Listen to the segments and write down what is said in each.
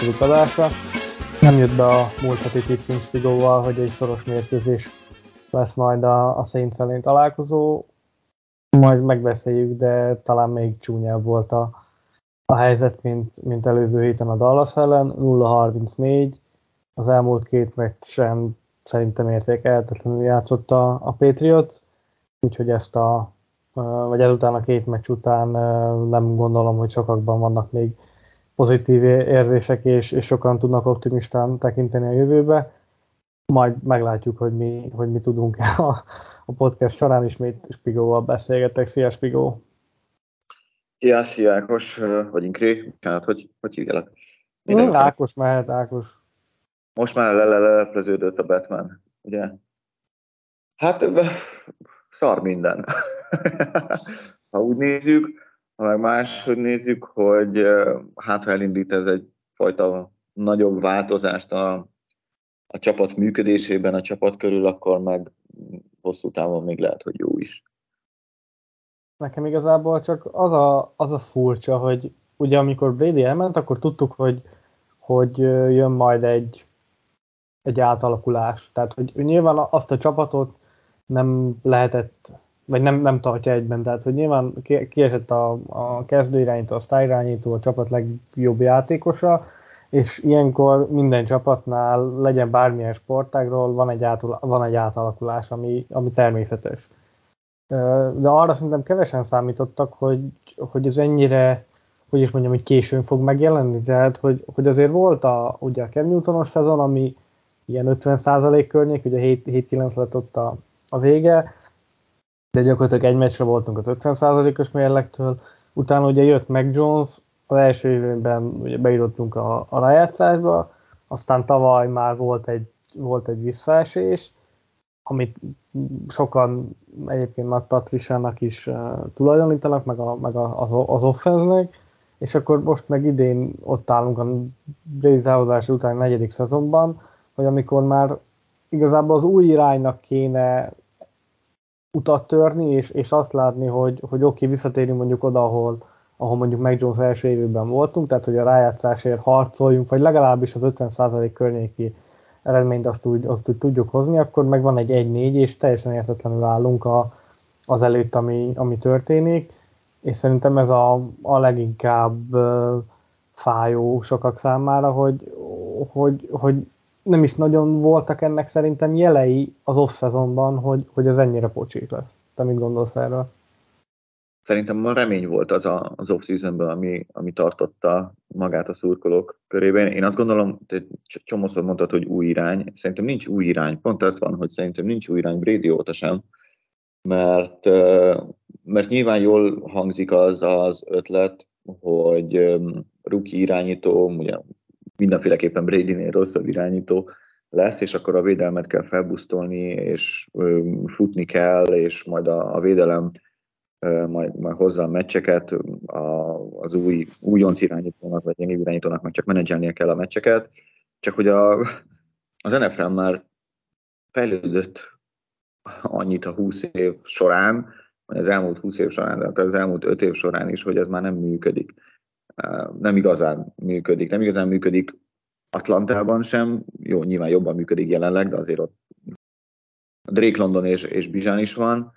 127. adása. Nem jött be a múlt heti tipping Spigóval, hogy egy szoros mérkőzés lesz majd a, a Saints ellen találkozó. Majd megbeszéljük, de talán még csúnyább volt a, a helyzet, mint, mint előző héten a Dallas ellen. 0-34. Az elmúlt két meccsen szerintem értékelhetetlenül játszott a, a Patriots, úgyhogy ezt a vagy ezután a két meccs után nem gondolom, hogy sokakban vannak még pozitív érzések, és, és sokan tudnak optimistán tekinteni a jövőbe. Majd meglátjuk, hogy mi, hogy mi tudunk a, a podcast során ismét Spigóval beszélgetek. Szia Spigó! Szia, szia Ákos, vagy Inkré, hát hogy, hogy hívjalak? Mm, Ákos mehet, Ákos. Most már lelepleződött a Batman, ugye? Hát szar minden. ha úgy nézzük, ha meg máshogy nézzük, hogy hát ha elindít ez egy fajta nagyobb változást a, a csapat működésében, a csapat körül, akkor meg hosszú távon még lehet, hogy jó is. Nekem igazából csak az a, az a furcsa, hogy ugye amikor Brady elment, akkor tudtuk, hogy, hogy jön majd egy, egy átalakulás. Tehát, hogy nyilván azt a csapatot nem lehetett vagy nem, nem tartja egyben, tehát hogy nyilván kiesett a, a kezdőirányító, a sztájirányító, a csapat legjobb játékosa, és ilyenkor minden csapatnál, legyen bármilyen sportágról, van egy, átul, van egy átalakulás, ami, ami természetes. De arra szerintem kevesen számítottak, hogy, hogy ez ennyire, hogy is mondjam, hogy későn fog megjelenni, tehát hogy, hogy azért volt a, ugye a Cam Newtonos szezon, ami ilyen 50% környék, ugye 7-9 lett ott a, a vége, de gyakorlatilag egy meccsre voltunk az 50%-os mérlektől, utána ugye jött meg Jones, az első évben ugye beírottunk a, a rájátszásba, aztán tavaly már volt egy, volt egy visszaesés, amit sokan egyébként Matt Patriciának is uh, tulajdonítanak, meg, a, meg a, az, az offenznek, és akkor most meg idén ott állunk a Brady távozása után negyedik szezonban, hogy amikor már igazából az új iránynak kéne utat törni, és, és azt látni, hogy, hogy oké, okay, visszatérünk mondjuk oda, ahol, ahol mondjuk meg Jones első évben voltunk, tehát hogy a rájátszásért harcoljunk, vagy legalábbis az 50% környéki eredményt azt úgy, azt úgy tudjuk hozni, akkor meg van egy 1-4, és teljesen értetlenül állunk a, az előtt, ami, ami történik, és szerintem ez a, a leginkább fájó sokak számára, hogy, hogy, hogy nem is nagyon voltak ennek szerintem jelei az off-szezonban, hogy, hogy ez ennyire pocsik lesz. Te mit gondolsz erről? Szerintem a remény volt az a, az off-seasonben, ami, ami tartotta magát a szurkolók körében. Én azt gondolom, hogy csomószor mondtad, hogy új irány. Szerintem nincs új irány. Pont ez van, hogy szerintem nincs új irány Brady óta sem. Mert, mert nyilván jól hangzik az az ötlet, hogy ruki irányító, ugye mindenféleképpen Brady-nél rosszabb irányító lesz, és akkor a védelmet kell felbusztolni, és futni kell, és majd a, a védelem majd, majd hozza a meccseket, a, az új újonc irányítónak, vagy gyengébb irányítónak meg csak menedzselnie kell a meccseket, csak hogy a, az NFL már fejlődött annyit a 20 év során, vagy az elmúlt 20 év során, de az elmúlt 5 év során is, hogy ez már nem működik nem igazán működik. Nem igazán működik Atlantában sem, jó, nyilván jobban működik jelenleg, de azért ott Drake London és, és Bizsán is van,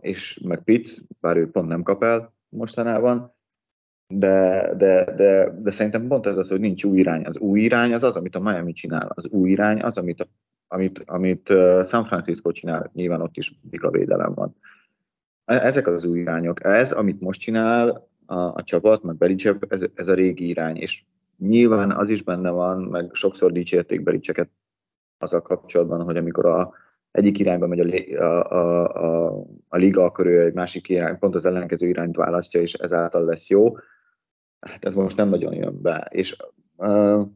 és meg Pitts, bár ő pont nem kap el mostanában, de, de, de, de szerintem pont ez az, hogy nincs új irány. Az új irány az az, amit a Miami csinál. Az új irány az, amit, amit, amit San Francisco csinál. Nyilván ott is a védelem van. E, ezek az új irányok. Ez, amit most csinál, a, a csapat, meg Belicsek, ez, ez a régi irány, és nyilván az is benne van, meg sokszor dicsérték Belicseket azzal kapcsolatban, hogy amikor a egyik irányba megy a, a, a, a, a liga, akkor ő egy másik irány, pont az ellenkező irányt választja, és ezáltal lesz jó. Hát ez most nem nagyon jön be. És uh,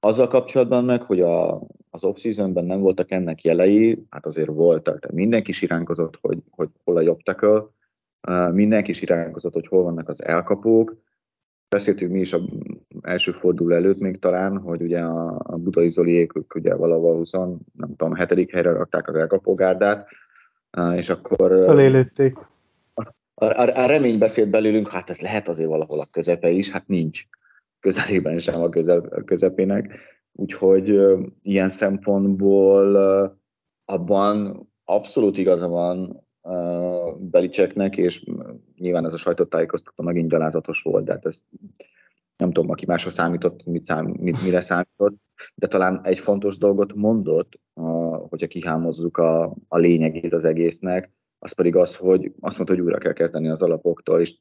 azzal kapcsolatban meg, hogy a, az off-seasonben nem voltak ennek jelei, hát azért voltak. Tehát mindenki siránkozott, hogy, hogy hol a jobb tackle, Mindenki is iránykozott, hogy hol vannak az elkapók. Beszéltünk mi is a első forduló előtt még talán, hogy ugye a, a Budai Zoliék, ők ugye valahol 20, nem tudom, hetedik helyre rakták az elkapógárdát, és akkor... Fölélődték. a, a, a remény beszélt belőlünk, hát ez lehet azért valahol a közepe is, hát nincs közelében sem a, közep, a közepének. Úgyhogy ilyen szempontból abban abszolút igaza van Belicseknek, és nyilván ez a sajtótájékoztató megint gyalázatos volt, de hát ez nem tudom, aki másra számított, mit szám, mit, mire számított, de talán egy fontos dolgot mondott, uh, hogyha kihámozzuk a, a lényegét az egésznek, az pedig az, hogy azt mondta, hogy újra kell kezdeni az alapoktól, és,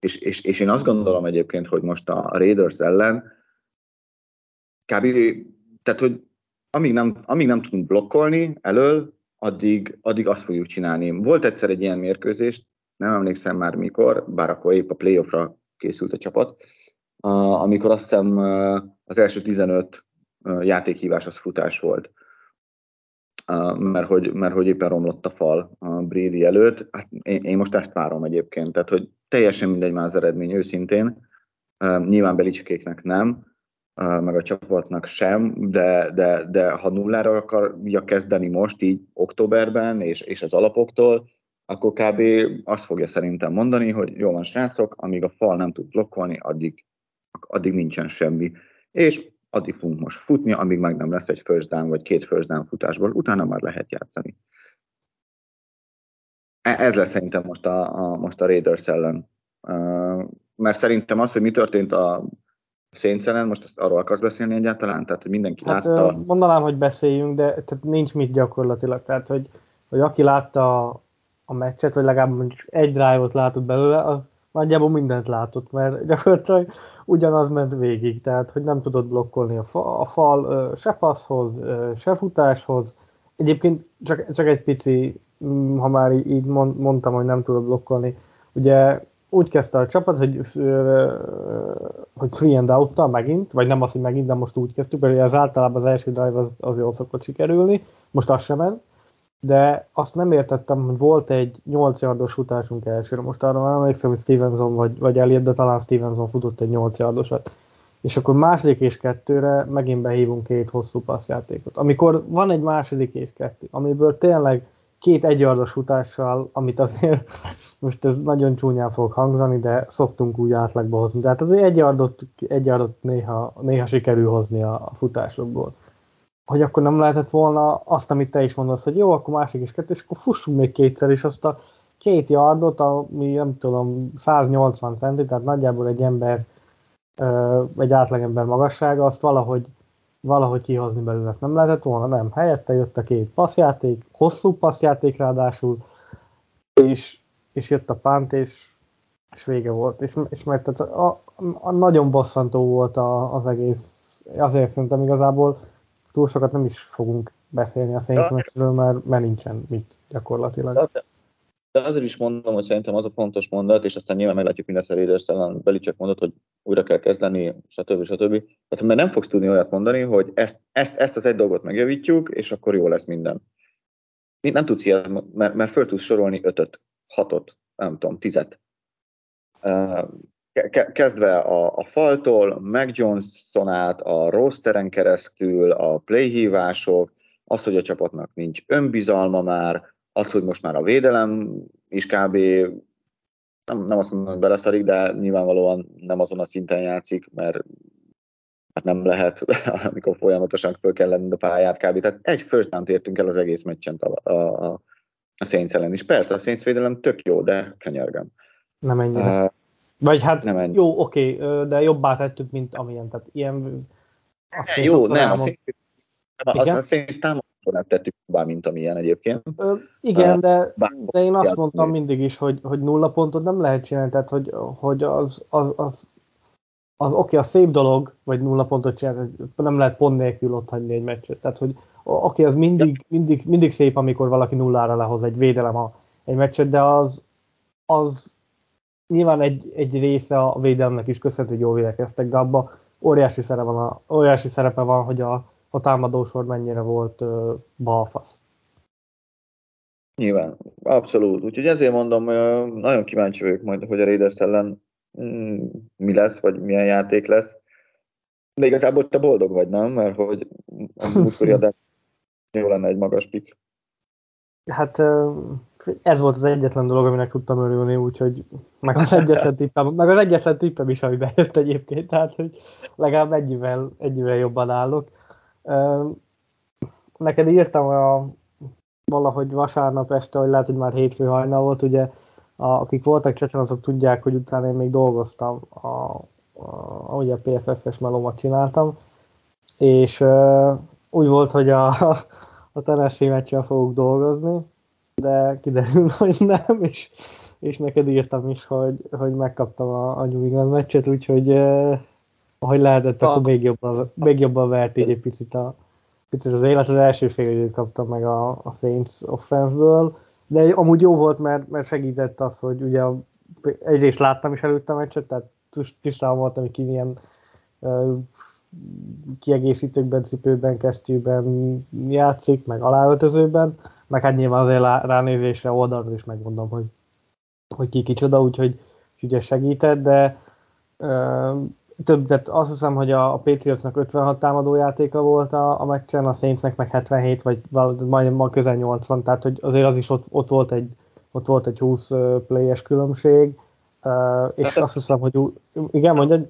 és, és, és én azt gondolom egyébként, hogy most a Raiders ellen kb. tehát, hogy amíg nem, amíg nem tudunk blokkolni elől, addig, addig azt fogjuk csinálni. Volt egyszer egy ilyen mérkőzés, nem emlékszem már mikor, bár akkor épp a playoffra készült a csapat, amikor azt hiszem az első 15 játékhívás az futás volt mert hogy, mert hogy éppen romlott a fal a Brady előtt. Hát én, én most ezt várom egyébként, tehát hogy teljesen mindegy már az eredmény őszintén. Nyilván Belicsikéknek nem, meg a csapatnak sem, de, de, de ha nullára akarja kezdeni most így októberben és, és az alapoktól, akkor kb. azt fogja szerintem mondani, hogy jó van srácok, amíg a fal nem tud blokkolni, addig, addig nincsen semmi. És addig fogunk most futni, amíg meg nem lesz egy first down vagy két first down futásból, utána már lehet játszani. E, ez lesz szerintem most a, a, most a Raiders ellen. Mert szerintem az, hogy mi történt a Saints ellen, most azt arról akarsz beszélni egyáltalán? Tehát, hogy mindenki hát, látta... Mondanám, hogy beszéljünk, de tehát nincs mit gyakorlatilag. Tehát, hogy, hogy aki látta a, meccset, vagy legalább mondjuk egy drive-ot látott belőle, az nagyjából mindent látott, mert gyakorlatilag ugyanaz ment végig, tehát hogy nem tudott blokkolni a, fa, a fal se passzhoz, se futáshoz. Egyébként csak, csak egy pici, mm, ha már így mondtam, hogy nem tudott blokkolni, ugye úgy kezdte a csapat, hogy, hogy three and out megint, vagy nem az, hogy megint, de most úgy kezdtük, mert az általában az első drive az, az jól szokott sikerülni, most az sem ment, de azt nem értettem, hogy volt egy 8 yardos futásunk elsőre. Most arra nem emlékszem, hogy Stevenson vagy, vagy Elliot, de talán Stevenson futott egy 8 yardosat. És akkor második és kettőre megint behívunk két hosszú passzjátékot. Amikor van egy második és kettő, amiből tényleg két egyardos futással, amit azért most ez nagyon csúnyán fog hangzani, de szoktunk úgy átlagba hozni. Tehát azért egy yardot, egy yardot néha, néha sikerül hozni a, a futásokból hogy akkor nem lehetett volna azt, amit te is mondasz, hogy jó, akkor másik is kettő, és akkor fussunk még kétszer, és azt a két yardot, ami nem tudom, 180 centi, tehát nagyjából egy ember, egy átlagember magassága, azt valahogy, valahogy kihozni belőle. Ezt nem lehetett volna, nem. Helyette jött a két passzjáték, hosszú passzjáték ráadásul, és, és jött a pánt, és, és vége volt. És, és mert tehát a, a, nagyon bosszantó volt a, az egész, azért szerintem igazából túl sokat nem is fogunk beszélni a Saints meccsről, mert, mert nincsen mit gyakorlatilag. De, de azért is mondom, hogy szerintem az a fontos mondat, és aztán nyilván meglátjuk, mi lesz a Raiders ellen. Belicek mondott, hogy újra kell kezdeni, stb. stb. Tehát mert nem fogsz tudni olyat mondani, hogy ezt, ezt, ezt az egy dolgot megjavítjuk, és akkor jó lesz minden. Nem tudsz ilyet, mert, mert föl tudsz sorolni ötöt, hatot, nem tudom, tizet kezdve a, a faltól, Mac Johnson át, a rosteren keresztül, a playhívások, az, hogy a csapatnak nincs önbizalma már, az, hogy most már a védelem is kb. nem, nem azt mondom, hogy beleszarik, de nyilvánvalóan nem azon a szinten játszik, mert hát nem lehet, amikor folyamatosan föl kell lenni a pályát kb. Tehát egy first down értünk el az egész meccsen a, a, a Saints ellen is. Persze, a Saints védelem tök jó, de kenyergem. Nem ennyire. Uh, vagy hát nem ennyi. jó, oké, de jobbá tettük, mint amilyen, tehát ilyen... Azt jó, nem, a Saints támadónak tettük jobbá, mint amilyen egyébként. Ö, igen, de, de én azt mondtam mindig is, hogy, hogy nulla pontot nem lehet csinálni, tehát hogy, hogy az, az, az, az oké, a szép dolog, vagy nulla pontot csinálni, nem lehet pont nélkül ott hagyni egy meccset. Tehát, hogy oké, az mindig, mindig, mindig szép, amikor valaki nullára lehoz egy védelem a, egy meccset, de az, az nyilván egy, egy része a védelmnek is köszönhető, hogy jól védekeztek, de abban óriási szerepe van, a, óriási szerepe van hogy a, a támadósor mennyire volt uh, balfasz. Nyilván, abszolút. Úgyhogy ezért mondom, nagyon kíváncsi vagyok majd, hogy a Raiders ellen mm, mi lesz, vagy milyen játék lesz. De igazából te boldog vagy, nem? Mert hogy a múltkori adás jó lenne egy magas pik. Hát ez volt az egyetlen dolog, aminek tudtam örülni, úgyhogy meg az egyetlen tippem, meg az egyetlen tippem is, ami bejött egyébként, tehát hogy legalább ennyivel, ennyivel jobban állok. Neked írtam a, valahogy vasárnap este, hogy lehet, hogy már hétfő hajnal volt, ugye a, akik voltak csecsen, azok tudják, hogy utána én még dolgoztam, a, a, ugye a PFF-es melómat csináltam, és uh, úgy volt, hogy a, a Tennessee meccsen fogok dolgozni, de kiderül, hogy nem, és, és neked írtam is, hogy, hogy megkaptam a, a New England meccset, úgyhogy uh, ahogy lehetett, akkor még jobban, még jobban vert így egy picit, a, picit az élet. Az első fél időt kaptam meg a, a Saints offense-ből, de amúgy jó volt, mert, mert segített az, hogy ugye egyrészt láttam is előtte a meccset, tehát tisztában voltam, hogy ki milyen uh, kiegészítőkben, cipőben, kesztyűben játszik, meg aláöltözőben, meg hát nyilván azért ránézésre oldalról is megmondom, hogy, hogy ki kicsoda, úgyhogy ugye segített, de uh, több, de azt hiszem, hogy a, a Patriotsnak 56 támadó játéka volt a, a meccsen, a Saintsnek meg 77, vagy majdnem ma közel 80, tehát hogy azért az is ott, ott volt egy ott volt egy 20 uh, playes különbség, és hát azt hiszem, hogy igen, mondja,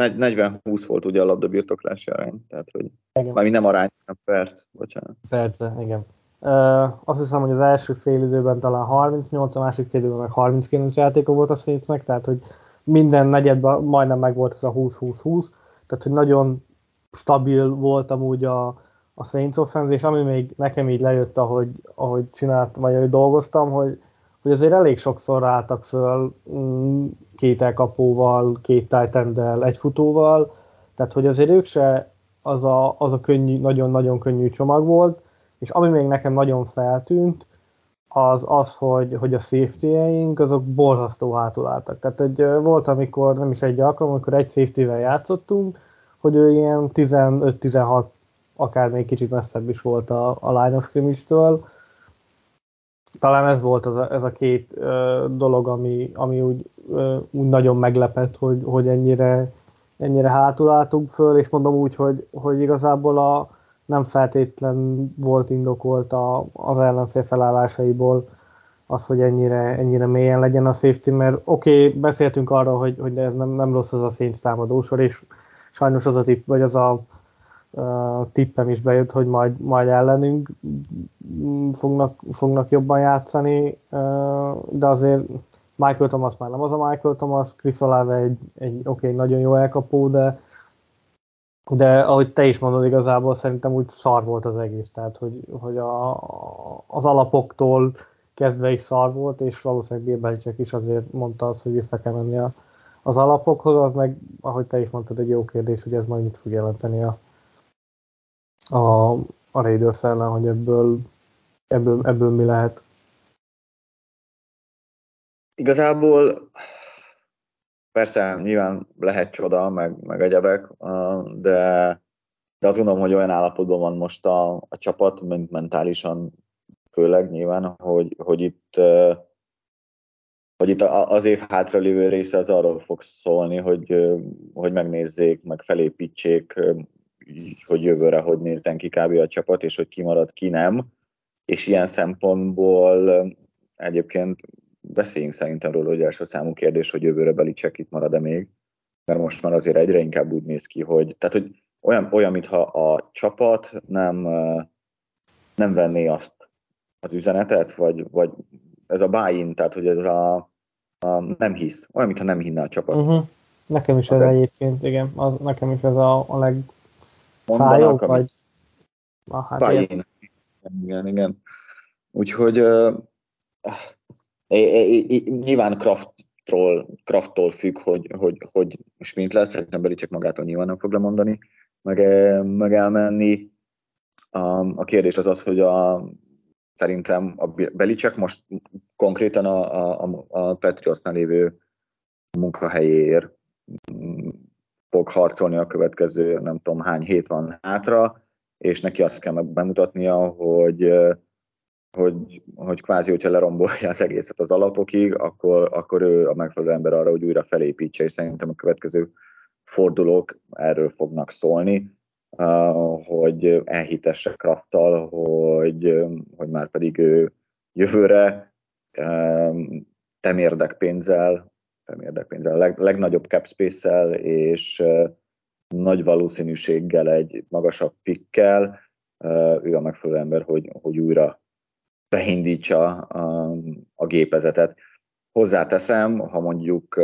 40-20 volt ugye a labdabirtoklási arány, tehát hogy igen. nem arány, hanem perc, bocsánat. Perce, igen. Uh, azt hiszem, hogy az első fél időben talán 38, a másik fél időben meg 39 játéka volt a Saintsnek, tehát hogy minden negyedben majdnem meg volt ez a 20-20-20, tehát hogy nagyon stabil volt amúgy a, a Saints offense, ami még nekem így lejött, ahogy, ahogy csináltam, vagy ahogy dolgoztam, hogy, hogy azért elég sokszor álltak föl mm, két elkapóval, két titan egy futóval, tehát hogy azért ők se az a, az a könnyű, nagyon-nagyon könnyű csomag volt, és ami még nekem nagyon feltűnt, az az, hogy, hogy a safety-eink azok borzasztó hátul álltak. Tehát egy, volt, amikor nem is egy alkalom, amikor egy safety-vel játszottunk, hogy ő ilyen 15-16, akár még kicsit messzebb is volt a, a line of scrimmage-től. Talán ez volt az a, ez a két ö, dolog, ami, ami úgy, ö, úgy nagyon meglepett, hogy, hogy ennyire, ennyire hátul föl, és mondom úgy, hogy, hogy igazából a, nem feltétlen volt indokolt a, az ellenfél felállásaiból az, hogy ennyire, ennyire mélyen legyen a safety, mert oké, okay, beszéltünk arról, hogy, hogy ez nem, nem rossz az a Saints támadósor, és sajnos az a tipp, vagy az a uh, tippem is bejött, hogy majd, majd ellenünk fognak, fognak jobban játszani, de azért Michael Thomas már nem az a Michael Thomas, Chris Olave egy, egy oké, okay, nagyon jó elkapó, de de ahogy te is mondod, igazából szerintem úgy szar volt az egész, tehát hogy, hogy a, az alapoktól kezdve is szar volt, és valószínűleg Bill is azért mondta azt, hogy vissza kell menni a, az alapokhoz, az meg, ahogy te is mondtad, egy jó kérdés, hogy ez majd mit fog jelenteni a, a, a Raiders ellen, hogy ebből, ebből, ebből mi lehet. Igazából Persze, nyilván lehet csoda, meg, meg egyebek, de, de azt gondolom, hogy olyan állapotban van most a, a csapat, mint mentálisan főleg nyilván, hogy, hogy itt hogy itt az év hátralévő része az arról fog szólni, hogy, hogy megnézzék, meg felépítsék, hogy jövőre hogy nézzen ki kb. a csapat, és hogy ki marad, ki nem. És ilyen szempontból egyébként beszéljünk szerintem róla, hogy első számú kérdés, hogy jövőre Belicek itt marad-e még, mert most már azért egyre inkább úgy néz ki, hogy, tehát, hogy olyan, olyan mintha a csapat nem, nem venné azt az üzenetet, vagy, vagy ez a buy tehát hogy ez a, a nem hisz, olyan, mintha nem hinne a csapat. Uh-huh. Nekem is ez okay. egyébként, igen, az, nekem is ez a, a legfájóbb, vagy... Ah, hát igen, igen, igen. Úgyhogy uh, nyilván Krafttól, Krafttól függ, hogy, hogy, hogy most mint lesz, szerintem Beli csak magától nyilván nem fog lemondani, meg, meg elmenni. A, a kérdés az az, hogy a, szerintem a Belicek most konkrétan a, a, a Patriotsnál lévő munkahelyéért fog harcolni a következő nem tudom hány hét van hátra, és neki azt kell bemutatnia, hogy hogy, hogy kvázi, hogyha lerombolja az egészet az alapokig, akkor, akkor ő a megfelelő ember arra, hogy újra felépítse, és szerintem a következő fordulók erről fognak szólni, hogy elhitesse Krafttal, hogy, hogy már pedig ő, jövőre temérdek pénzzel, temérdek pénzzel, leg, legnagyobb cap space-szel és nagy valószínűséggel egy magasabb pikkel, ő a megfelelő ember, hogy, hogy újra beindítsa a, a gépezetet. Hozzáteszem, ha mondjuk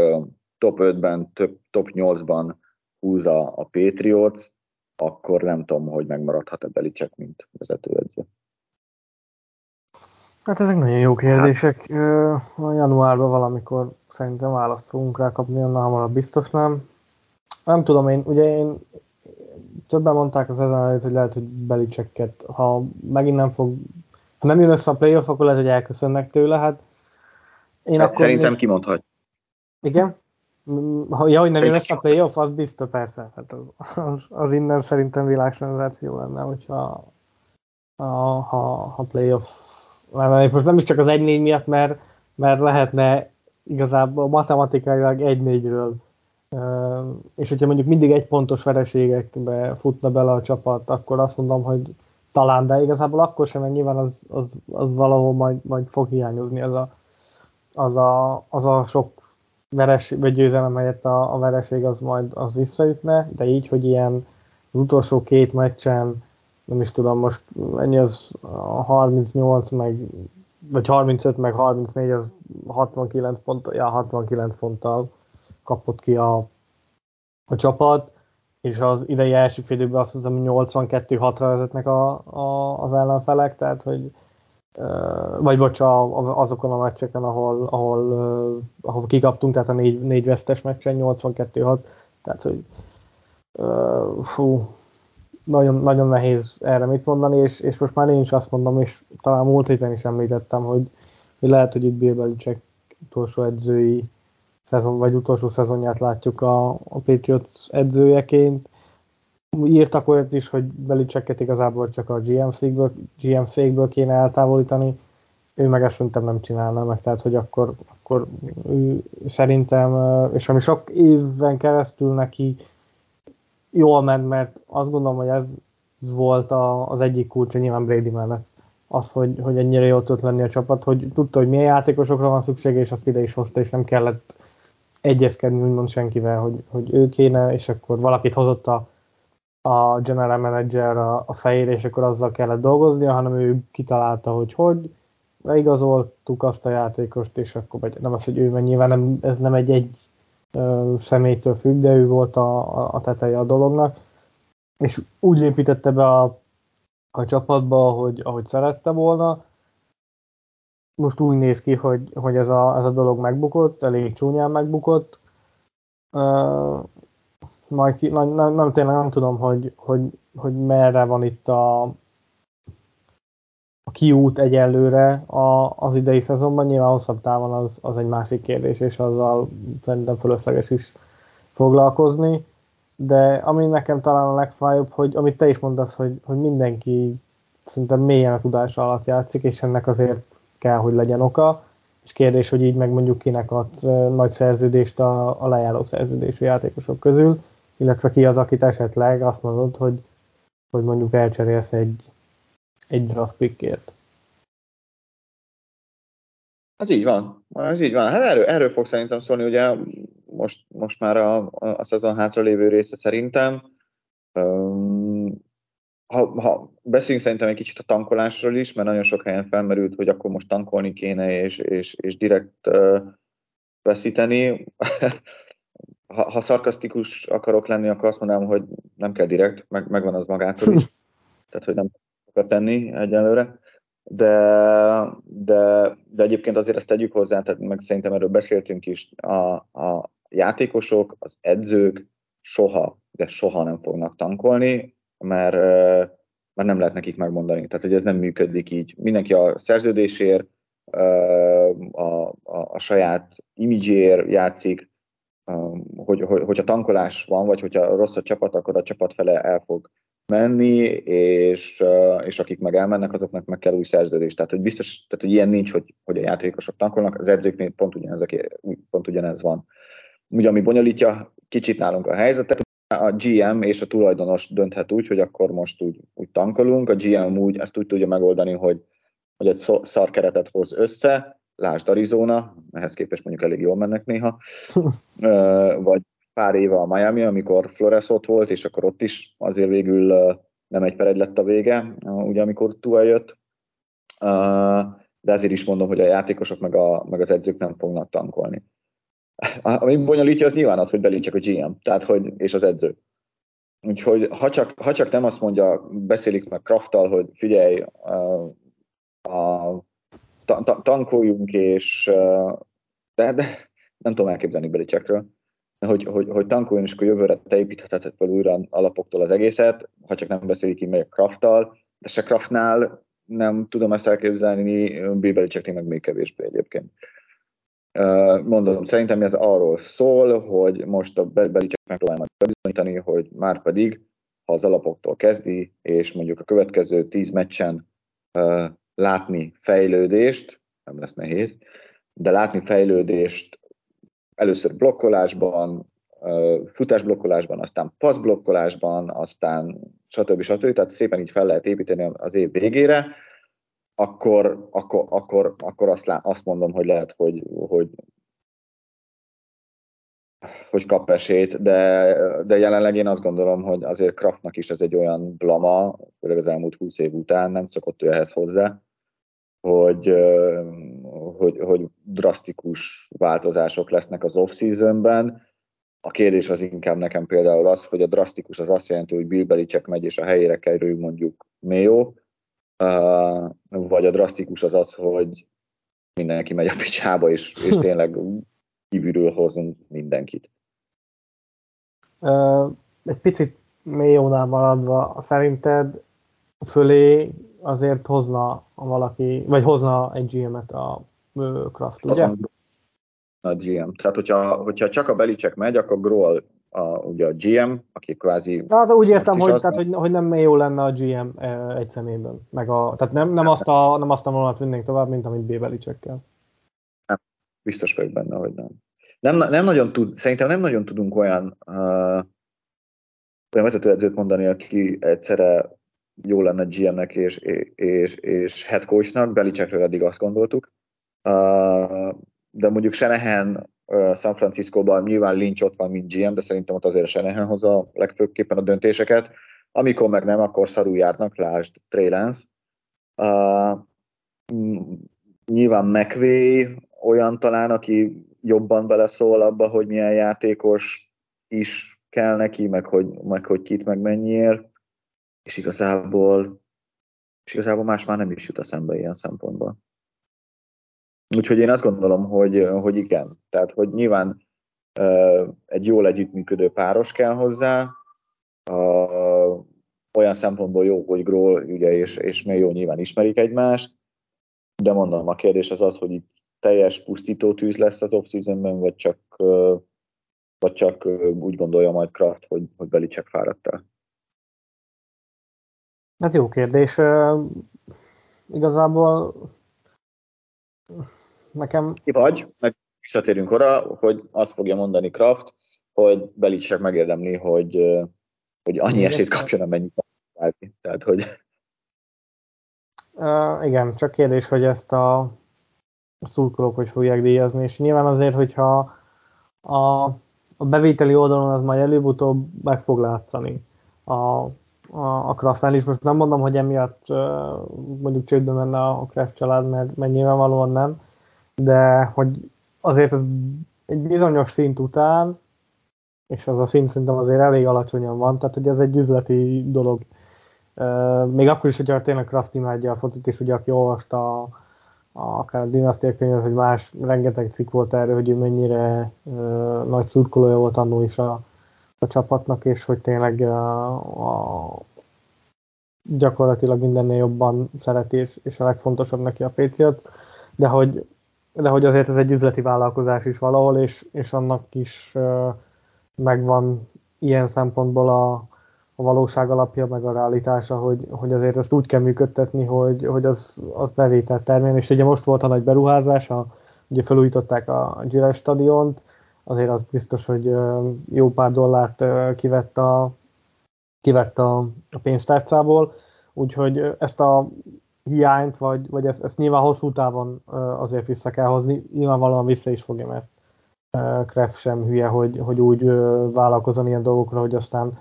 top 5-ben, top 8-ban húz a, a Patriots, akkor nem tudom, hogy megmaradhat a Belicek, mint vezetőedző. Hát ezek nagyon jó kérdések. A januárban valamikor szerintem választ fogunk rá kapni, annál hamarabb biztos nem. Nem tudom, én ugye én többen mondták az ezen előtt, hogy lehet, hogy Belicsekket, ha megint nem fog, ha nem jön össze a playoff, akkor lehet, hogy elköszönnek tőle, hát én akkor... Szerintem kimondhat. Igen? Ha, ja, hogy nem jön össze a playoff, az biztos persze. Hát az, az, innen szerintem világszenzáció lenne, hogyha a, ha, ha playoff mert most nem is csak az 1-4 miatt, mert, mert lehetne igazából matematikailag 1-4-ről és hogyha mondjuk mindig egy pontos vereségekbe futna bele a csapat, akkor azt mondom, hogy talán, de igazából akkor sem, mert nyilván az, az, az valahol majd, majd fog hiányozni az a, az a, az a sok veres, vagy győzelem helyett a, a vereség az majd az visszaütne, de így, hogy ilyen az utolsó két meccsen, nem is tudom, most ennyi az 38, meg, vagy 35, meg 34, az 69 pont, ja, 69 ponttal kapott ki a, a csapat, és az idei első fél évben azt hiszem 82-6-ra vezetnek a, a, az ellenfelek, tehát hogy vagy bocs, azokon a meccseken, ahol, ahol, ahol kikaptunk, tehát a négy, négy vesztes meccsen 82-6, tehát hogy fú, nagyon, nagyon nehéz erre mit mondani, és, és most már én is azt mondom, és talán múlt héten is említettem, hogy, hogy lehet, hogy itt Bill Belichick utolsó edzői szezon, vagy utolsó szezonját látjuk a, a Patriots edzőjeként. Írtak olyat is, hogy Belichicket igazából csak a GM székből, GM székből kéne eltávolítani, ő meg ezt szerintem nem csinálna meg, tehát hogy akkor, akkor ő szerintem, és ami sok évben keresztül neki jól ment, mert azt gondolom, hogy ez volt a, az egyik kulcsa nyilván Brady mellett. Az, hogy, hogy ennyire jól tudott lenni a csapat, hogy tudta, hogy milyen játékosokra van szüksége, és azt ide is hozta, és nem kellett egyezkedni úgymond senkivel, hogy, hogy ő kéne, és akkor valakit hozott a, a general manager a, a fejére, és akkor azzal kellett dolgoznia, hanem ő kitalálta, hogy hogy, leigazoltuk azt a játékost, és akkor vagy nem az, hogy ő, mert nyilván nem, ez nem egy egy ö, személytől függ, de ő volt a, a teteje a dolognak, és úgy építette be a, a csapatba, ahogy, ahogy szerette volna, most úgy néz ki, hogy, hogy ez, a, ez a dolog megbukott, elég csúnyán megbukott. Uh, majd ki, nem, nem, nem, tényleg nem tudom, hogy, hogy, hogy merre van itt a, a kiút egyelőre a, az idei szezonban. Nyilván hosszabb távon az, az egy másik kérdés, és azzal szerintem fölösleges is foglalkozni. De ami nekem talán a legfájóbb, hogy amit te is mondasz, hogy, hogy mindenki szerintem mélyen a tudása alatt játszik, és ennek azért kell, hogy legyen oka, és kérdés, hogy így meg mondjuk kinek adsz nagy szerződést a, a lejáró szerződésű játékosok közül, illetve ki az, akit esetleg azt mondod, hogy, hogy mondjuk elcserélsz egy, egy draft pickért. Az így van, az így van. Hát erről, erről fog szerintem szólni, ugye most, most már a, a, a szezon hátra lévő része szerintem. Ha, ha beszéljünk szerintem egy kicsit a tankolásról is, mert nagyon sok helyen felmerült, hogy akkor most tankolni kéne, és, és, és direkt uh, veszíteni. ha, ha szarkasztikus akarok lenni, akkor azt mondanám, hogy nem kell direkt, meg, megvan az magától is. Tehát, hogy nem kell tenni egyelőre. De, de, de egyébként azért ezt tegyük hozzá, tehát meg szerintem erről beszéltünk is, a, a játékosok, az edzők soha, de soha nem fognak tankolni, mert, mert nem lehet nekik megmondani. Tehát, hogy ez nem működik így. Mindenki a szerződésért, a, a, a saját imidzséért játszik, hogy, hogy, hogyha tankolás van, vagy hogyha rossz a csapat, akkor a csapat fele el fog menni, és, és akik meg elmennek, azoknak meg kell új szerződés. Tehát, hogy biztos, tehát, hogy ilyen nincs, hogy, hogy a játékosok tankolnak, az edzőknél pont ugyanez, pont ugyanez van. Ugye, ami bonyolítja kicsit nálunk a helyzetet, a GM és a tulajdonos dönthet úgy, hogy akkor most úgy, úgy tankolunk, a GM úgy ezt úgy tudja megoldani, hogy hogy egy szar keretet hoz össze, lásd Arizona, ehhez képest mondjuk elég jól mennek néha, vagy pár éve a Miami, amikor Flores ott volt, és akkor ott is azért végül nem egy per egy lett a vége, ugye amikor túl jött. De ezért is mondom, hogy a játékosok meg, a, meg az edzők nem fognak tankolni. Ami bonyolítja, az nyilván az, hogy belítsek a GM, tehát hogy, és az edző. Úgyhogy ha csak, ha csak nem azt mondja, beszélik meg Krafttal, hogy figyelj, a, a, ta, tankoljunk, és de, de nem tudom elképzelni Belicsekről, hogy, hogy, hogy tankoljon, és akkor jövőre te építheted fel újra alapoktól az egészet, ha csak nem beszélik ki meg Krafttal, de se Kraftnál nem tudom ezt elképzelni, Bill Belichicknél meg még kevésbé egyébként. Mondom, szerintem ez arról szól, hogy most a Belichick megpróbálja majd bizonyítani, hogy már pedig, ha az alapoktól kezdi, és mondjuk a következő tíz meccsen látni fejlődést, nem lesz nehéz, de látni fejlődést először blokkolásban, futásblokkolásban, aztán passzblokkolásban, aztán stb. stb. Tehát szépen így fel lehet építeni az év végére, akkor, akkor, akkor, akkor azt, lá, azt mondom, hogy lehet, hogy, hogy, hogy kap esélyt, de, de jelenleg én azt gondolom, hogy azért Kraftnak is ez egy olyan blama, főleg az elmúlt 20 év után nem szokott ő ehhez hozzá, hogy, hogy, hogy drasztikus változások lesznek az off-seasonben. A kérdés az inkább nekem például az, hogy a drasztikus az azt jelenti, hogy Bill Belichick megy, és a helyére kerül mondjuk Mayo, vagy a drasztikus az az, hogy mindenki megy a picsába, és, és tényleg kívülről hozunk mindenkit. egy picit Mayónál maradva, szerinted fölé azért hozna valaki, vagy hozna egy GM-et a Kraft, ugye? A GM. Tehát, hogyha, hogyha csak a Belicek megy, akkor Grohl a, ugye a GM, aki kvázi... Na, de úgy értem, hogy, az... tehát, hogy, hogy nem jó lenne a GM egy személyben. Meg a, tehát nem, nem, azt a, nem azt a vonalat vinnénk tovább, mint amit B. Belicekkel. Nem, biztos vagyok benne, hogy nem. Nem, nem nagyon tud, szerintem nem nagyon tudunk olyan, uh, olyan vezetőedzőt mondani, aki egyszerre jó lenne GM-nek és, és, és head coachnak, Belicsekről eddig azt gondoltuk. Uh, de mondjuk Senehen San Francisco-ban nyilván Lynch ott van, mint GM, de szerintem ott azért Senehen hozza legfőképpen a döntéseket. Amikor meg nem, akkor szarul járnak, lásd Trey. Uh, nyilván McVay olyan talán, aki jobban beleszól abba, hogy milyen játékos is kell neki, meg hogy, meg hogy kit meg mennyiért és igazából, és igazából más már nem is jut eszembe ilyen szempontból. Úgyhogy én azt gondolom, hogy, hogy igen. Tehát, hogy nyilván egy jól együttműködő páros kell hozzá, olyan szempontból jó, hogy Gról ugye, és, és jó nyilván ismerik egymást, de mondom, a kérdés az az, hogy itt teljes pusztító tűz lesz az off vagy csak, vagy csak úgy gondolja majd Kraft, hogy, hogy Belicek fáradt el. Hát jó kérdés. Igazából nekem... Ki vagy, meg visszatérünk arra, hogy azt fogja mondani Kraft, hogy Belicek megérdemli, hogy, hogy annyi esélyt kapjon, amennyit várni. Tehát, hogy... Uh, igen, csak kérdés, hogy ezt a, szurkolók hogy fogják díjazni, és nyilván azért, hogyha a, a bevételi oldalon az majd előbb-utóbb meg fog látszani. A, a, a Kraftsnál is. Most nem mondom, hogy emiatt mondjuk csődbe menne a Kraft család, mert, mert nyilvánvalóan nem, de hogy azért ez egy bizonyos szint után, és az a szint szerintem azért elég alacsonyan van, tehát hogy ez egy üzleti dolog. Még akkor is, hogyha tényleg Kraft imádja a fotit, és ugye aki olvasta a, a, akár a dinasztia könyvet, hogy más, rengeteg cikk volt erről, hogy mennyire uh, nagy szurkolója volt annó is a, a csapatnak, és hogy tényleg a, a, gyakorlatilag mindennél jobban szereti, és, és a legfontosabb neki a Patriot, de hogy, de hogy azért ez egy üzleti vállalkozás is valahol, és, és annak is megvan ilyen szempontból a, a valóság alapja, meg a realitása, hogy, hogy azért ezt úgy kell működtetni, hogy, hogy az, az bevételt termel, és ugye most volt a nagy beruházás, a, ugye felújították a Gillette stadiont, azért az biztos, hogy jó pár dollárt kivett a, kivett a, a pénztárcából, úgyhogy ezt a hiányt, vagy, vagy ezt, ezt nyilván hosszú távon azért vissza kell hozni, nyilvánvalóan vissza is fogja, mert Kref sem hülye, hogy, hogy úgy vállalkozon ilyen dolgokra, hogy aztán,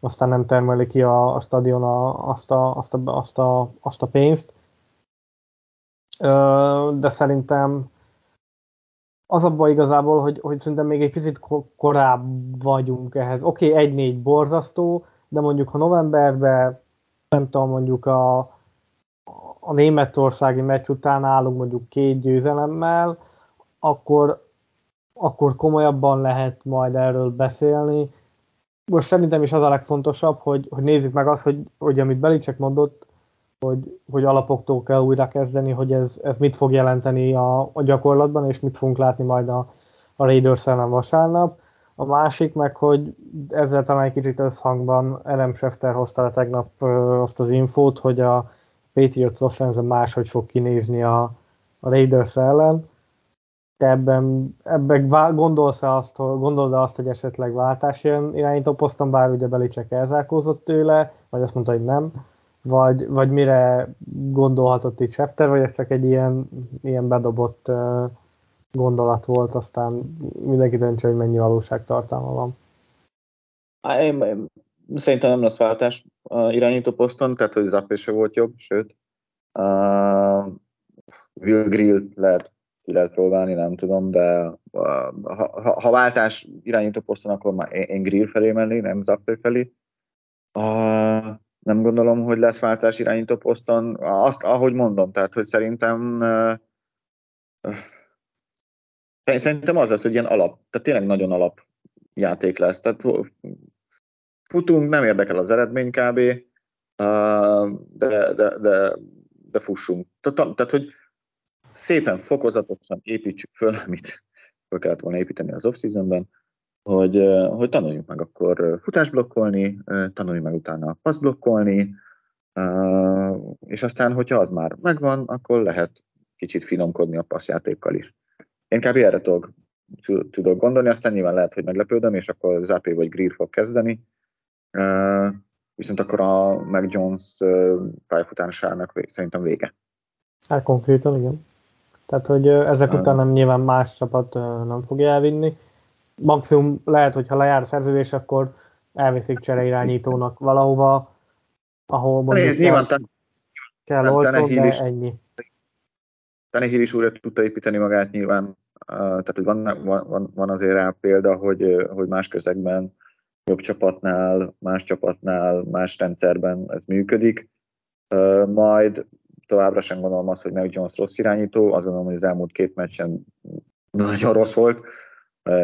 aztán nem termeli ki a, a stadion a, azt, a, azt, a, azt, a, azt a pénzt. De szerintem az a baj igazából, hogy, hogy szerintem még egy picit korább vagyunk ehhez. Oké, okay, egy-négy borzasztó, de mondjuk ha novemberben, nem tudom, mondjuk a, a németországi meccs után állunk mondjuk két győzelemmel, akkor, akkor komolyabban lehet majd erről beszélni. Most szerintem is az a legfontosabb, hogy, hogy nézzük meg azt, hogy, hogy amit Belicek mondott, hogy, hogy alapoktól kell újra kezdeni, hogy ez, ez mit fog jelenteni a, a gyakorlatban, és mit fogunk látni majd a, a Raiders ellen vasárnap. A másik meg, hogy ezzel talán egy kicsit összhangban Adam Schefter hozta tegnap ö, azt az infót, hogy a Patriots offense máshogy fog kinézni a, a Raiders ellen. Te ebben, ebben gondolsz-e azt, gondolod azt, hogy esetleg váltás jön irányító poszton, bár ugye Belicek elzárkózott tőle, vagy azt mondta, hogy nem, vagy, vagy mire gondolhatott itt Schefter, vagy ez csak egy ilyen, ilyen bedobott gondolat volt, aztán mindenki döntse, hogy mennyi valóságtartalma van. Én, én, szerintem nem lesz váltás uh, irányító poszton, tehát hogy Zappé se volt jobb, sőt. Uh, Will Grill lehet, ki lehet próbálni, nem tudom, de uh, ha, ha, ha váltás irányító poszton, akkor már én, én Grill felé menni, nem Zappé felé. Uh, nem gondolom, hogy lesz váltás irányító poszton. Azt, ahogy mondom, tehát, hogy szerintem uh, Szerintem az az, hogy ilyen alap, tehát tényleg nagyon alap játék lesz. Tehát futunk, nem érdekel az eredmény kb, de, de, de, de fussunk. Tehát, hogy szépen, fokozatosan építsük föl, amit fel kellett volna építeni az off-seasonben, hogy, hogy tanuljunk meg akkor futásblokkolni, tanuljunk meg utána passzblokkolni, és aztán, hogyha az már megvan, akkor lehet kicsit finomkodni a passzjátékkal is. Én kb. erre tudok, tudok gondolni, aztán nyilván lehet, hogy meglepődöm, és akkor Zapé vagy Greer fog kezdeni. Viszont akkor a Mac Jones pályafutásának szerintem vége. Hát konkrétan, igen. Tehát, hogy ezek után nem nyilván más csapat nem fogja elvinni. Maximum lehet, hogy ha lejár a szerződés, akkor elviszik csereirányítónak valahova, ahol mondjuk nyilván kell, kell olcsó, de ennyi. Tannehill is újra tudta építeni magát nyilván, tehát hogy van, van, van azért rá példa, hogy, hogy más közegben, jobb csapatnál, más csapatnál, más rendszerben ez működik. Majd továbbra sem gondolom azt, hogy Meg Jones rossz irányító, azt gondolom, hogy az elmúlt két meccsen nagyon rossz volt,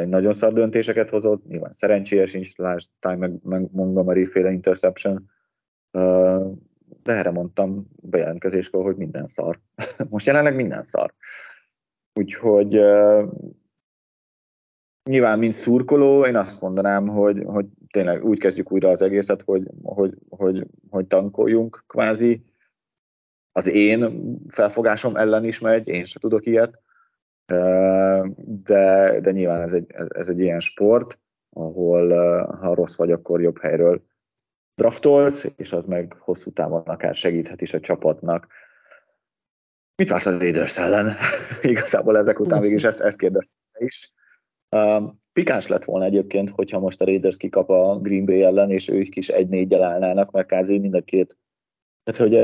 nagyon szar döntéseket hozott, nyilván szerencséje sincs, lásd Time Montgomery féle interception, de erre mondtam bejelentkezéskor, hogy minden szar. Most jelenleg minden szar. Úgyhogy nyilván, mint szurkoló, én azt mondanám, hogy, hogy tényleg úgy kezdjük újra az egészet, hogy, hogy, hogy, hogy tankoljunk kvázi. Az én felfogásom ellen is megy, én se tudok ilyet, de, de nyilván ez egy, ez egy ilyen sport, ahol ha rossz vagy, akkor jobb helyről draftolsz, és az meg hosszú távon akár segíthet is a csapatnak. Mit vársz a Raiders ellen? Igazából ezek után végig ezt, ezt kérdezte is. Pikáns lett volna egyébként, hogyha most a Raiders kikap a Green Bay ellen, és ők is egy négyel állnának, mert kázi mind a két. Tehát, hogy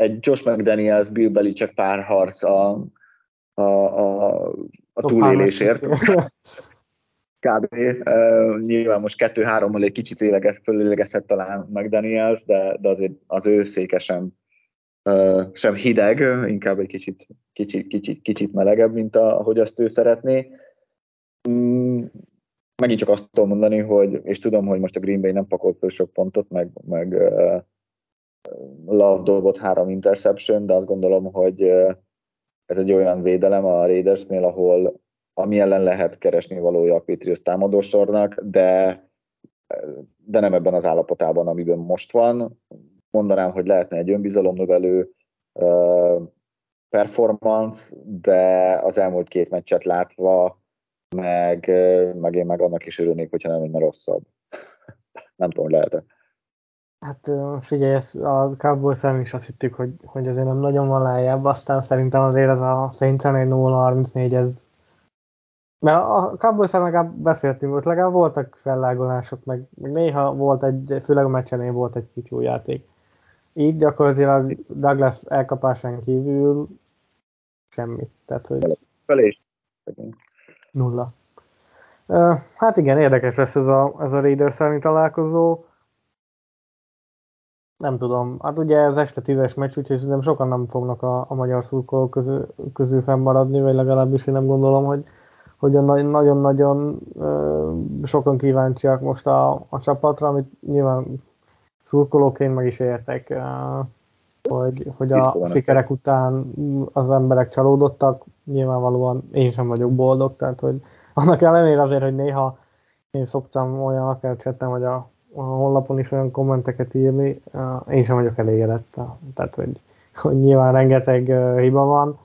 egy Josh McDaniels, Bill Belichick párharc a, a, a, a túlélésért. kb. Uh, nyilván most kettő-hárommal egy kicsit éleges, fölélegezhet talán McDaniels, de, de azért az ő széke sem, uh, sem hideg, inkább egy kicsit, kicsit, kicsit, kicsit melegebb, mint ahogy azt ő szeretné. Mm, megint csak azt tudom mondani, hogy, és tudom, hogy most a Green Bay nem pakolt föl sok pontot, meg, meg uh, Love dobott három interception, de azt gondolom, hogy uh, ez egy olyan védelem a Raidersnél, ahol ami ellen lehet keresni valója a Patriots támadósornak, de, de nem ebben az állapotában, amiben most van. Mondanám, hogy lehetne egy önbizalomnövelő uh, performance, de az elmúlt két meccset látva, meg, meg én meg annak is örülnék, hogyha nem lenne rosszabb. nem tudom, lehet-e. Hát figyelj, a Cowboys ellen is azt hittük, hogy, hogy azért nem nagyon van lejjebb, aztán szerintem azért ez a Saints 0-34, ez mert a Cowboys legalább beszéltünk, ott legalább voltak fellágolások, meg, meg néha volt egy, főleg a meccsenél volt egy kicsi játék. Így gyakorlatilag Douglas elkapásán kívül semmit. Tehát, hogy... Felés. Nulla. Hát igen, érdekes lesz ez a, ez a Raiders elleni találkozó. Nem tudom, hát ugye ez este tízes meccs, úgyhogy szerintem sokan nem fognak a, a magyar szurkolók közül, közül fennmaradni, vagy legalábbis én nem gondolom, hogy, hogy nagyon-nagyon sokan kíváncsiak most a, a csapatra, amit nyilván szurkolóként meg is értek, hogy, hogy a sikerek után az emberek csalódottak, nyilvánvalóan én sem vagyok boldog, tehát hogy annak ellenére azért, hogy néha én szoktam olyan akár csetem, hogy a, a honlapon is olyan kommenteket írni, én sem vagyok elégedett. Tehát, hogy, hogy nyilván rengeteg hiba van,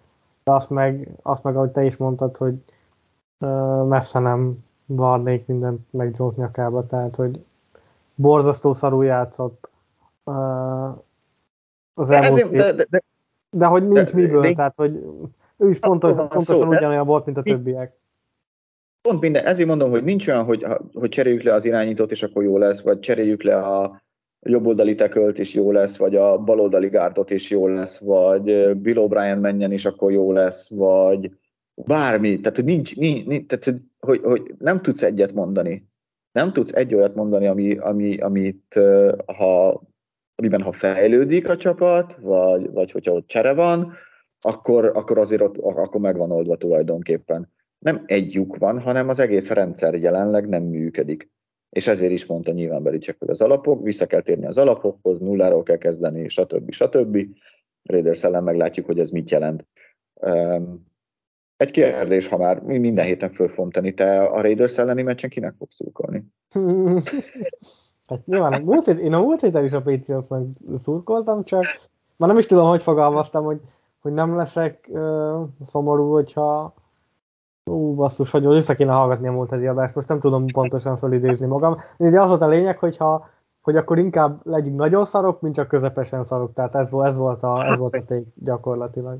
de azt meg, azt meg, ahogy te is mondtad, hogy messze nem varnék mindent meg Jones nyakába, tehát, hogy borzasztó szarul játszott az elmúlt de, de, de, de, hogy nincs de, miből, de, tehát, hogy ő is pontos, pontosan ugyanolyan volt, mint a többiek. Pont minden, ezért mondom, hogy nincs olyan, hogy, hogy cseréljük le az irányítót, és akkor jó lesz, vagy cseréljük le a jobboldali tekölt, és jó lesz, vagy a baloldali gárdot, is jó lesz, vagy Bill O'Brien menjen, és akkor jó lesz, vagy bármi, tehát hogy nincs, nincs, nincs tehát hogy, hogy nem tudsz egyet mondani. Nem tudsz egy olyat mondani, ami, ami, amit ha, amiben ha fejlődik a csapat, vagy, vagy hogyha ott csere van, akkor, akkor azért ott, akkor megvan oldva tulajdonképpen. Nem egy lyuk van, hanem az egész rendszer jelenleg nem működik. És ezért is mondta nyilván Belicek, hogy az alapok, vissza kell térni az alapokhoz, nulláról kell kezdeni, stb. stb. Raiders ellen meglátjuk, hogy ez mit jelent. Egy kérdés, ha már mi minden héten föl fogom tenni, te a Raiders elleni meccsen kinek fogsz szurkolni? hát nyilván, múlt hét, én a múlt héten is a Patriotsnak szurkoltam, csak már nem is tudom, hogy fogalmaztam, hogy, hogy nem leszek uh, szomorú, hogyha Ú, basszus, hogy össze kéne hallgatni a múlt heti adást, most nem tudom pontosan felidézni magam. Ugye az volt a lényeg, hogyha, hogy akkor inkább legyünk nagyon szarok, mint csak közepesen szarok. Tehát ez, ez, volt, a, ez volt a ték gyakorlatilag.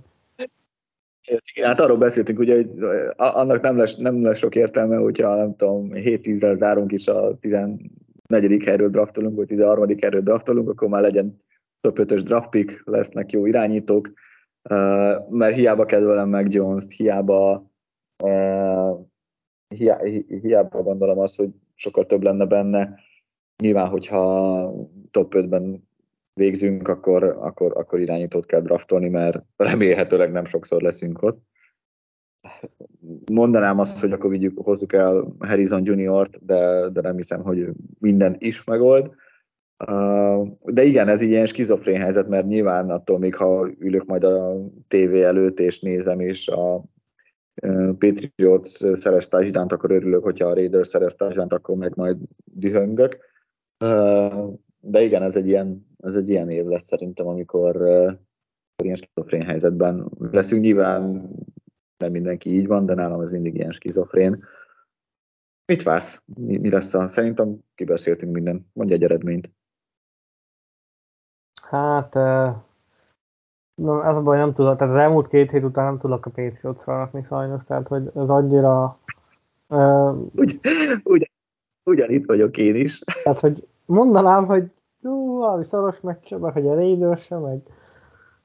Hát arról beszéltünk, ugye, hogy annak nem lesz, nem lesz sok értelme, hogyha nem tudom, 7-10-zel zárunk is a 14. helyről draftolunk, vagy 13. helyről draftolunk, akkor már legyen top 5-ös draft pick, lesznek jó irányítók, mert hiába kedvelem meg Jones-t, hiába, hiába gondolom azt, hogy sokkal több lenne benne. Nyilván, hogyha top 5-ben végzünk, akkor, akkor, akkor irányítót kell draftolni, mert remélhetőleg nem sokszor leszünk ott. Mondanám azt, hogy akkor vigyük, hozzuk el Harrison Junior-t, de, de nem hiszem, hogy minden is megold. De igen, ez így ilyen skizofrén helyzet, mert nyilván attól még, ha ülök majd a tévé előtt és nézem, és a Patriots szerez társadalmat, akkor örülök, hogyha a Raiders szerez társadalmat, akkor meg majd dühöngök. De igen, ez egy ilyen ez egy ilyen év lesz szerintem, amikor, uh, ilyen skizofrén helyzetben leszünk. Nyilván nem mindenki így van, de nálam ez mindig ilyen skizofrén. Mit vársz? Mi, mi lesz a... Szerintem kibeszéltünk minden. Mondj egy eredményt. Hát, uh, ez a baj, nem tudok, tehát az elmúlt két hét után nem tudok a Patriots-ra rakni sajnos, tehát hogy ez annyira... Ugy, ugy, ugyanitt vagyok én is. Tehát, hogy mondanám, hogy jó, valami szoros meccs, meg hogy a Raiders meg,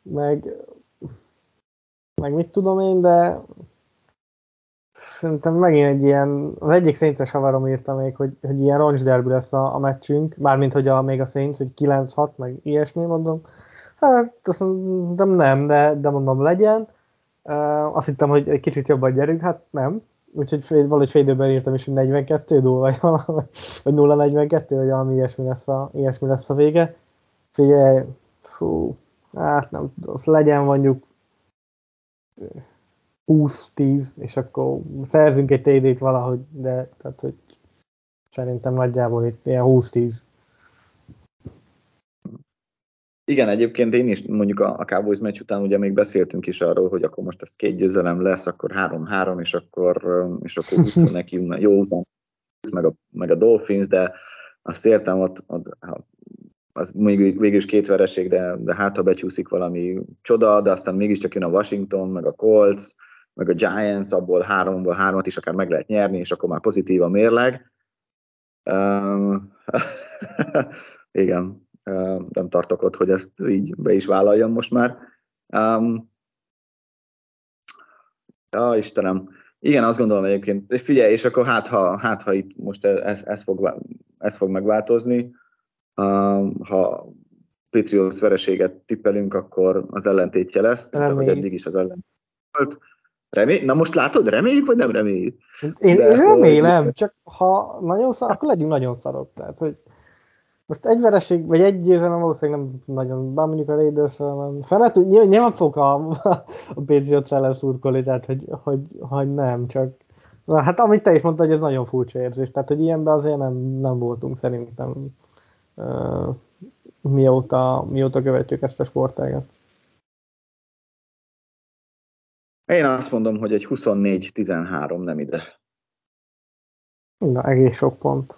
meg, meg mit tudom én, de szerintem megint egy ilyen, az egyik Saints-es havarom írta még, hogy, hogy ilyen roncsderbi lesz a, a meccsünk, mármint hogy a, még a Saints, hogy 9-6, meg ilyesmi mondom. Hát azt mondom, nem, de, de mondom legyen. Uh, azt hittem, hogy egy kicsit jobban gyerünk, hát nem úgyhogy valahogy fél írtam is, hogy 42 dúl, vagy valami, vagy 0-42, vagy valami ilyesmi lesz a, ilyesmi lesz a vége. Figyelj, fú, hát nem tudom, legyen mondjuk 20-10, és akkor szerzünk egy TD-t valahogy, de tehát, hogy szerintem nagyjából itt ilyen 20-10. Igen, egyébként én is mondjuk a, a Cowboys meccs után ugye még beszéltünk is arról, hogy akkor most ez két győzelem lesz, akkor 3-3, és akkor, és akkor úgy neki jó meg a, meg a Dolphins, de azt értem, ott, ott az még végül is két vereség, de, de hát ha becsúszik valami csoda, de aztán mégiscsak jön a Washington, meg a Colts, meg a Giants, abból háromból hármat is akár meg lehet nyerni, és akkor már pozitív a mérleg. Um, igen, um, nem tartok ott, hogy ezt így be is vállaljam most már. Um, ja, Istenem. Igen, azt gondolom egyébként. Figyelj, és akkor hát ha, hát, ha itt most ez, ez, fog, ez fog megváltozni, ha Patriots vereséget tippelünk, akkor az ellentétje lesz, mint ahogy eddig is az ellen volt. Remély... Na most látod, reméljük, vagy nem reméljük? Én, én remélem, hogy... csak ha nagyon szar, akkor legyünk nagyon szarok. Tehát, hogy most egy vereség, vagy egy győzelem valószínűleg nem nagyon, bár mondjuk a raiders nem. Felett, nyilván fog a, a Patriots ellen szurkolni, tehát hogy, hogy, hogy nem, csak Na, hát amit te is mondtad, hogy ez nagyon furcsa érzés, tehát hogy ilyenben azért nem, nem voltunk szerintem mióta, mióta követjük ezt a sportágat. Én azt mondom, hogy egy 24-13 nem ide. Na, egész sok pont.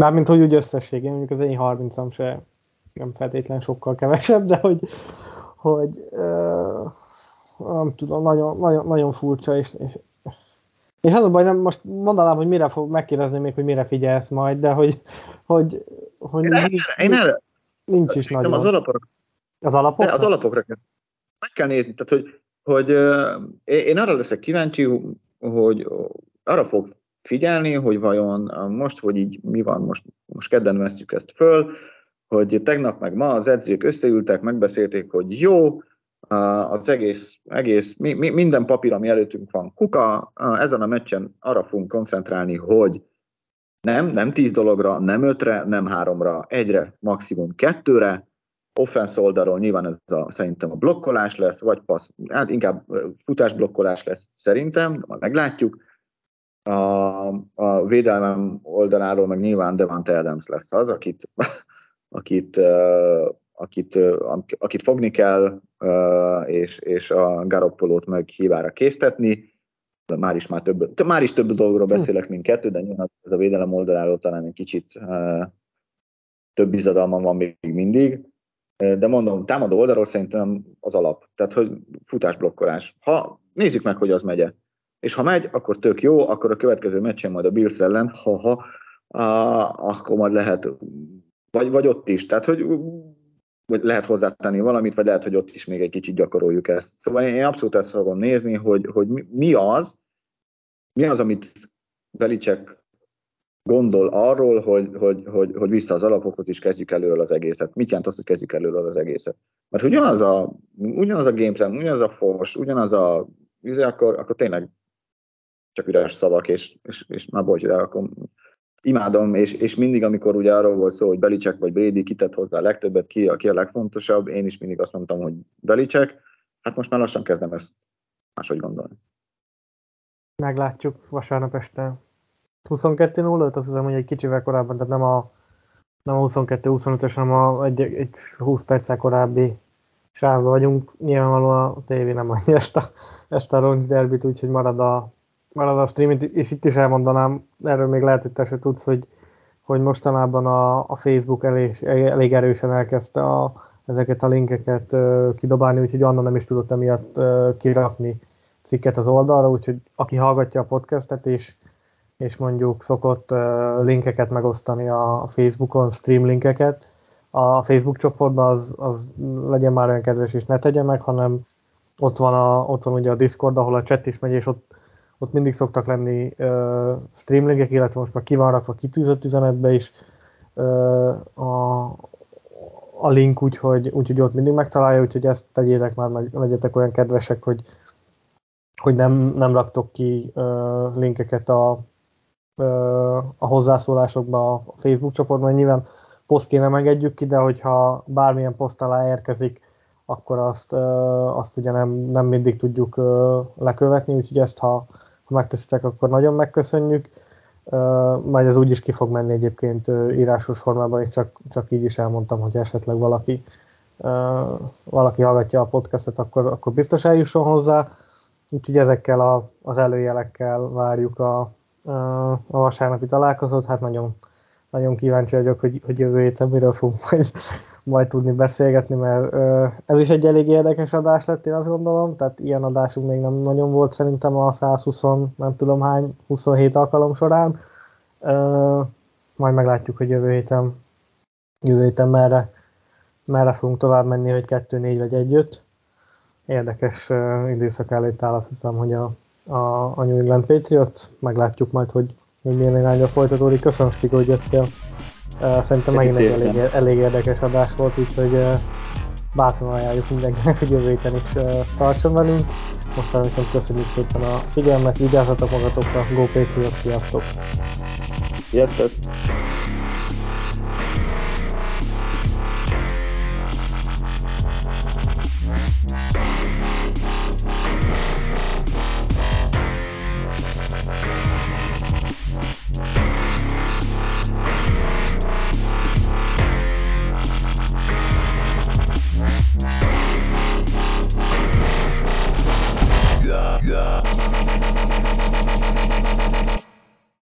Mármint, hogy úgy összességén, mondjuk az én 30-am se nem feltétlen sokkal kevesebb, de hogy, hogy uh, nem tudom, nagyon, nagyon, nagyon furcsa, és, és, és az a baj, nem, most mondanám, hogy mire fog megkérdezni még, hogy mire figyelsz majd, de hogy, hogy, hogy én, nincs, én erre, nincs is nagyon. Az alapokra. Az alapokra? Az alapokra kell. Meg kell nézni, tehát hogy, hogy én arra leszek kíváncsi, hogy arra fog figyelni, hogy vajon most, hogy így mi van, most, most kedden vesztjük ezt föl, hogy tegnap meg ma az edzők összeültek, megbeszélték, hogy jó, az egész, egész mi, mi, minden papír, ami előttünk van kuka, ezen a meccsen arra fogunk koncentrálni, hogy nem, nem tíz dologra, nem ötre, nem háromra, egyre, maximum kettőre, offense oldalról nyilván ez a, szerintem a blokkolás lesz, vagy passz, hát inkább futásblokkolás lesz szerintem, majd meglátjuk. A, a védelmem oldaláról meg nyilván Devante Adams lesz az, akit, akit akit, akit fogni kell, és, és a Garoppolót meg hívára késztetni. Már is, már több, már is több dolgról hm. beszélek, mint kettő, de nyilván ez a védelem oldaláról talán egy kicsit több bizadalmam van még mindig. De mondom, támadó oldalról szerintem az alap. Tehát, hogy futásblokkolás. Ha nézzük meg, hogy az megye. És ha megy, akkor tök jó, akkor a következő meccsen majd a Bills ellen, ha-ha, akkor majd lehet, vagy, vagy ott is. Tehát, hogy vagy lehet hozzátenni valamit, vagy lehet, hogy ott is még egy kicsit gyakoroljuk ezt. Szóval én abszolút ezt fogom nézni, hogy, hogy mi az, mi az, amit Belicek gondol arról, hogy, hogy, hogy, hogy vissza az alapokhoz is kezdjük előről az egészet. Mit jelent az, hogy kezdjük előről az egészet? Mert ugyanaz a, ugyanaz a gameplan, ugyanaz a fos, ugyanaz a akkor, akkor tényleg csak üres szavak, és, és, és már bocs, de akkor imádom, és, és mindig, amikor ugye arról volt szó, hogy Belicek vagy Brady kitett hozzá a legtöbbet, ki, ki a legfontosabb, én is mindig azt mondtam, hogy Belicek, hát most már lassan kezdem ezt máshogy gondolni. Meglátjuk vasárnap este. 22-0, azt hiszem, hogy egy kicsivel korábban, tehát nem a, nem a 22-25-ös, hanem a, egy, egy 20 perccel korábbi sávban vagyunk. Nyilvánvalóan a tévé nem adja ezt a, ezt a roncs derbit, úgyhogy marad a, marad a stream, és itt is elmondanám, erről még lehet, hogy te se tudsz, hogy, hogy mostanában a, a Facebook elég, elég erősen elkezdte a, ezeket a linkeket uh, kidobálni, úgyhogy annak nem is tudott emiatt uh, kirakni cikket az oldalra, úgyhogy aki hallgatja a podcastet és, és mondjuk szokott uh, linkeket megosztani a Facebookon, stream linkeket, a Facebook csoportban az, az legyen már olyan kedves és ne tegye meg, hanem ott van, a, ott van ugye a Discord, ahol a chat is megy, és ott ott mindig szoktak lenni uh, streamlinkek, illetve most már ki van rakva kitűzött üzenetbe is uh, a, a link, úgyhogy, úgyhogy ott mindig megtalálja, úgyhogy ezt tegyétek már, meg legyetek olyan kedvesek, hogy, hogy nem, nem raktok ki uh, linkeket a, uh, a hozzászólásokba a Facebook csoportban, nyilván posztként nem engedjük ki, de hogyha bármilyen poszt alá érkezik, akkor azt, uh, azt ugye nem, nem mindig tudjuk uh, lekövetni, úgyhogy ezt ha, ha megteszitek, akkor nagyon megköszönjük. Majd ez úgy is ki fog menni egyébként írásos formában, és csak, csak így is elmondtam, hogy esetleg valaki, valaki hallgatja a podcastet, akkor, akkor biztos eljusson hozzá. Úgyhogy ezekkel a, az előjelekkel várjuk a, a vasárnapi találkozót. Hát nagyon, nagyon kíváncsi vagyok, hogy, hogy jövő héten miről fogunk majd, majd tudni beszélgetni, mert ö, ez is egy elég érdekes adás lett, én azt gondolom, tehát ilyen adásunk még nem nagyon volt szerintem a 120, nem tudom hány, 27 alkalom során. Ö, majd meglátjuk, hogy jövő héten, jövő héten merre, merre fogunk tovább menni, hogy 2-4 vagy 1 Érdekes uh, időszak előtt áll, azt hiszem, hogy a, a, a New England Patriots. Meglátjuk majd, hogy, hogy milyen irányba folytatódik. Köszönöm, hogy jöttél. Szerintem megint egy elég, elég érdekes adás volt, úgyhogy bátran ajánljuk mindenkinek, hogy jövő héten is tartson velünk. Most viszont köszönjük szépen a figyelmet, vigyázzatok magatokra, Go Patriots, sziasztok! Sziasztok!